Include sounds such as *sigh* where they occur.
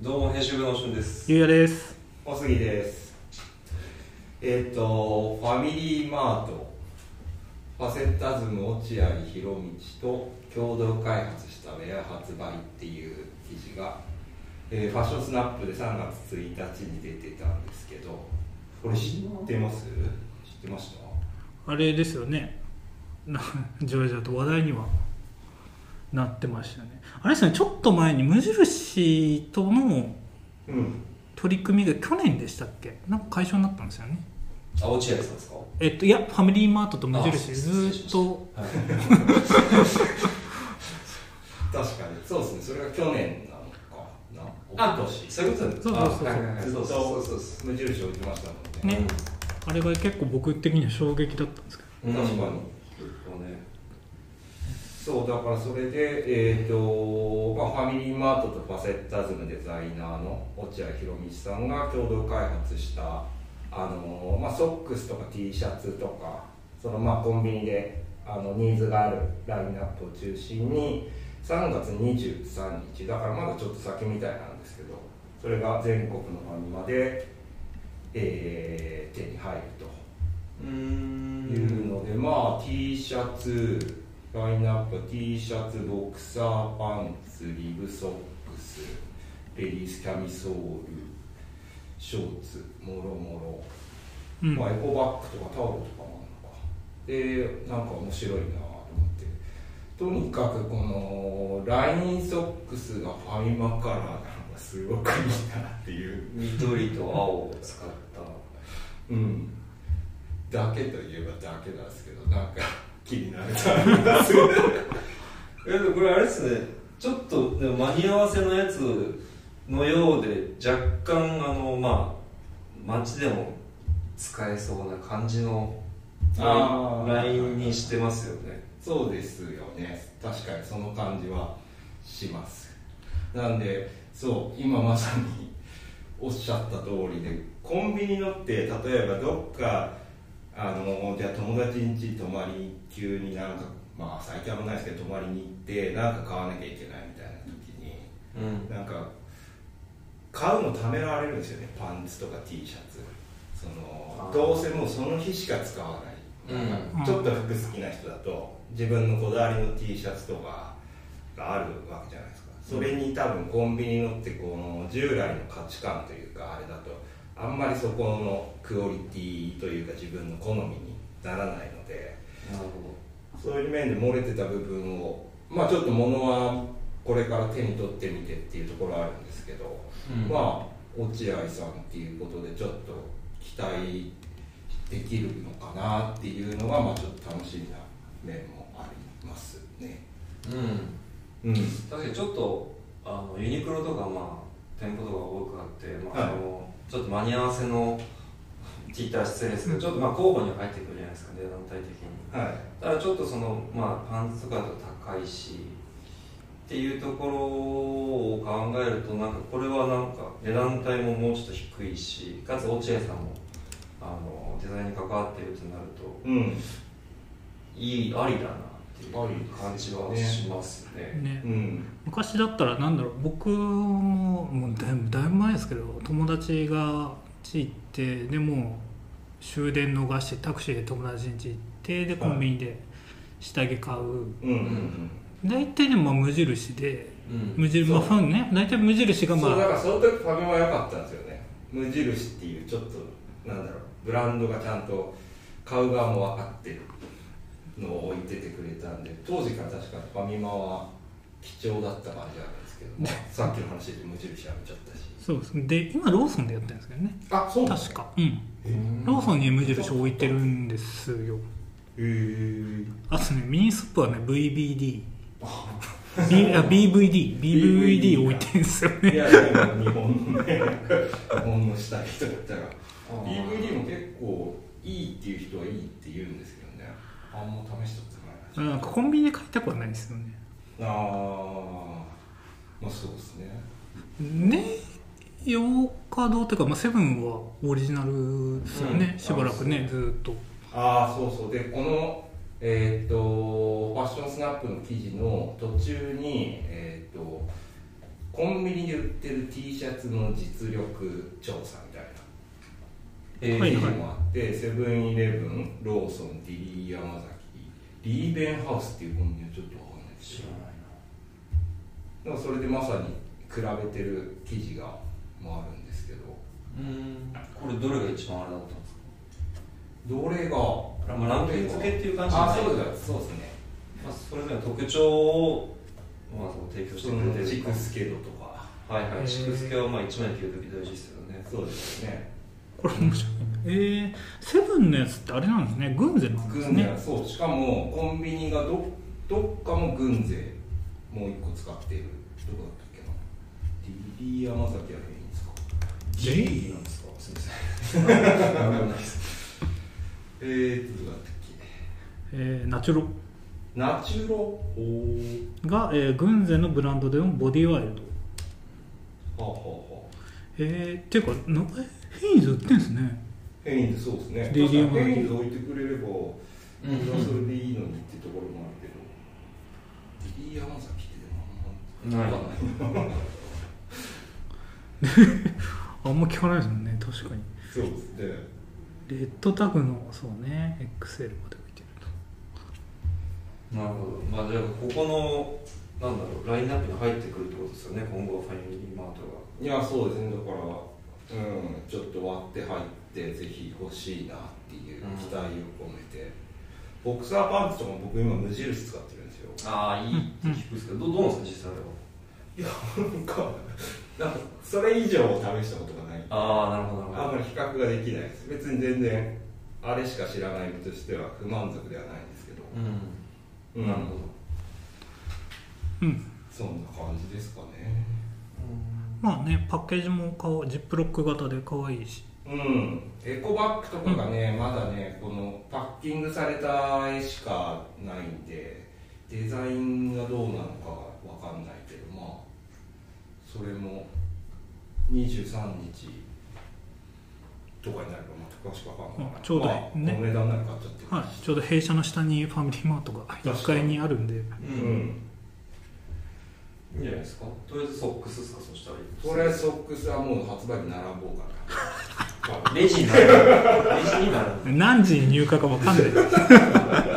どうも編集部のしゅんです。ゆうやです。小杉です。えっ、とファミリーマート。ファセッタズム落合博道と共同開発したウェア発売っていう記事が、えーファッションスナップで3月1日に出てたんですけどこれ知ってます？知ってました？あれですよね。なじわじわと話題にはなってましたね。あれですねちょっと前に無印とのうん。取り組みが去年でしたっけ？なんか解消になったんですよね。あ落合さんですか？えっといやファミリーマートと無印。あずーっと。はい。確かに。そうですね。それが去年なのかな。あそういうことですそうそうそうそうそうそうそう。無印置いてましたもんね。ね。あれが結構僕的には衝撃だったんですけど。うん。確かに。ねそうだからそれで、えーとまあ、ファミリーマートとファセッタズムデザイナーの落合博道さんが共同開発したあの、まあ、ソックスとか T シャツとかそのまあコンビニであのニーズがあるラインナップを中心に3月23日だからまだちょっと先みたいなんですけどそれが全国のファミマで、えー手に入ると。いうので、まあ T シャツラインナップは T シャツボクサーパンツリブソックスレディースキャミソールショーツもろもろ、うん。まあ、エコバッグとかタオルとかもあるのか。でなんか面白いなと思って。とにかくこのラインソックスがファミマカラーなのがすごくいいなっていう。緑と青を使った。うん、だけといえばだけなんですけどなんか気になるとありますえ *laughs* でもこれあれですね。ちょっとでも間に合わせのやつのようで若干あのまあ街でも使えそうな感じのラインにしてますよね。そうですよね。確かにその感じはします。なんでそう今まさにおっしゃった通りでコンビニのって例えばどっかあのじゃあ友達ん家泊まり急になんかまあ最近はあんまないですけど泊まりに行ってなんか買わなきゃいけないみたいな時にうん。なんか買うのためられるんですよねパンツとか T シャツ。そのどうせもうその日しか使わない、うん。ちょっと服好きな人だと自分のこだわりの T シャツとかがあるわけじゃないですか。それに多分コンビニのってこの従来の価値観というかあれだとあんまりそこのクオリティというか自分の好みにならないのでなるそういう面で漏れてた部分をまあちょっと物はこれから手に取ってみてっていうところはあるんですけど、うん。まあ落合さんっていうことでちょっと期待できるのかなっていうのがまあちょっと楽しみな面もありますね。うん。うん。確かにちょっとあのユニクロとかまあ店舗とか多くあって、まあはい。そのちょっと間に合わせの聞いたら失礼ですけどちょっとまあ交互に入ってくるじゃないですか値段帯的に。はい。ただちょっとそのまあパンツとかだと高いしっていうところを考えるとなんかこれはなんか値段帯ももうちょっと低いしかつ落合さんもあのデザインに関わっているとなるとうん。いいありだなってい感じはしますね。ね。うん。昔だったらなんだろう。僕ももうだいぶだいぶ前ですけど友達が家行ってでもう終電逃してタクシーで友達ん家行ってでコンビニで下着買う、うんうん大体でもまあ無印でうん。無印まあファンね。大体無印がまあ。そうだからその時ファミマ良かったんですよね。無印っていうちょっとなんだろう。ブランドがちゃんと買う側も分かってるのを置いててくれたんで当時から確かにファミマは貴重だった感じなんですけど、まあさっきの話で無印やめちゃったし。そうです。で今ローソンでやってるんですけどね。あそうなん確か。うん。うんローソンに無印置いてるんですよ。へえあとねミニストップはね VBD B あ BVD BVD 置いてるんですよいねやでも日本のね日本のしたい人だったら。DVD も結構いいっていう人はいいって言うんですけどねあんま試したことないな。んかコンビニで買いたくはないですよね。ああまあそうですね。ね洋華堂というか、まあ、セブンはオリジナルですよね、うん。しばらくねあずーっと。ああそうそう。でこのえーっとファッションスナップの記事の途中にえーっとコンビニで売ってる T シャツの実力調査みたいなえーはい記事もあって、セブンイレブンローソンディリー山崎リーベンハウスっていうコンビニはちょっとわかんないです知けらないなどでもそれでまさに比べてる記事がもあるんですけど。うん。これどれが一番あれだったんですか？どれがまあランキング付けっていう感じじゃない？あそうです。そうですね。まあ、それぞれの特徴を、まあ、その提供してそくれてるのジクスケドとか。はいはい。へーシクスケはまあ一枚で切るとき大事ですよね。そうですねこれ面白いえー、セブンのやつってあれなんですね。軍勢なんです軍勢ねそう。しかもコンビニがどどっかも軍勢。もう一個使っているどこだったっけな。デイリーヤマザキはヘインズですか？なんですか？すみません。わかんないですえーとどこだったっえーナチュロ。けナチュロ？が、えー、グンゼのブランドでのボディワイルド。はあはあはあえー、っていうかヘインズ売ってんすね。ヘインズそうですね。ヘインズ置いてくれればそれはそれでいいのにってところもあるけど。ディリー山崎ってでもあんまないわかんないあんま聞かないですもんね確かに。そうですね。レッドタグのそうね XL まで置いてると。なるほど。まあじゃあここのなんだろうラインナップに入ってくるってことですよね今後はファミリーマートが。いやそうですね。だからうんちょっと割って入ってぜひ欲しいなっていう期待を込めて、ボクサーパンツとか僕今無印使ってるんですよ。ああいいって聞くんですけど、どどうなんですか実際は？いやなんか *laughs* なんかそれ以上を試したことがない。ああなるほどなるほど。あんまり比較ができないです。別に全然あれしか知らない身としては不満足ではないんですけど。うん、うん。なるほどうん。そんな感じですかね。まあねパッケージもかわジップロック型で可愛いし。うん。エコバッグとかがね、まだねこのパッキングされた絵しかないんでデザインがどうなのかわかんないけどまあそれも23日とかになればまた詳しくわかんないあちょうどいいまあ、ねお値段なら買っちゃって。るはい。ちょうど弊社の下にファミリーマートが1階にあるんで。ううんんいいんじゃないですか。とりあえずソックスですかそしたらとりあえずソックスはもう発売日並ぼうかな *laughs* レジになる。レジになる。何時に入荷か分かんない *laughs*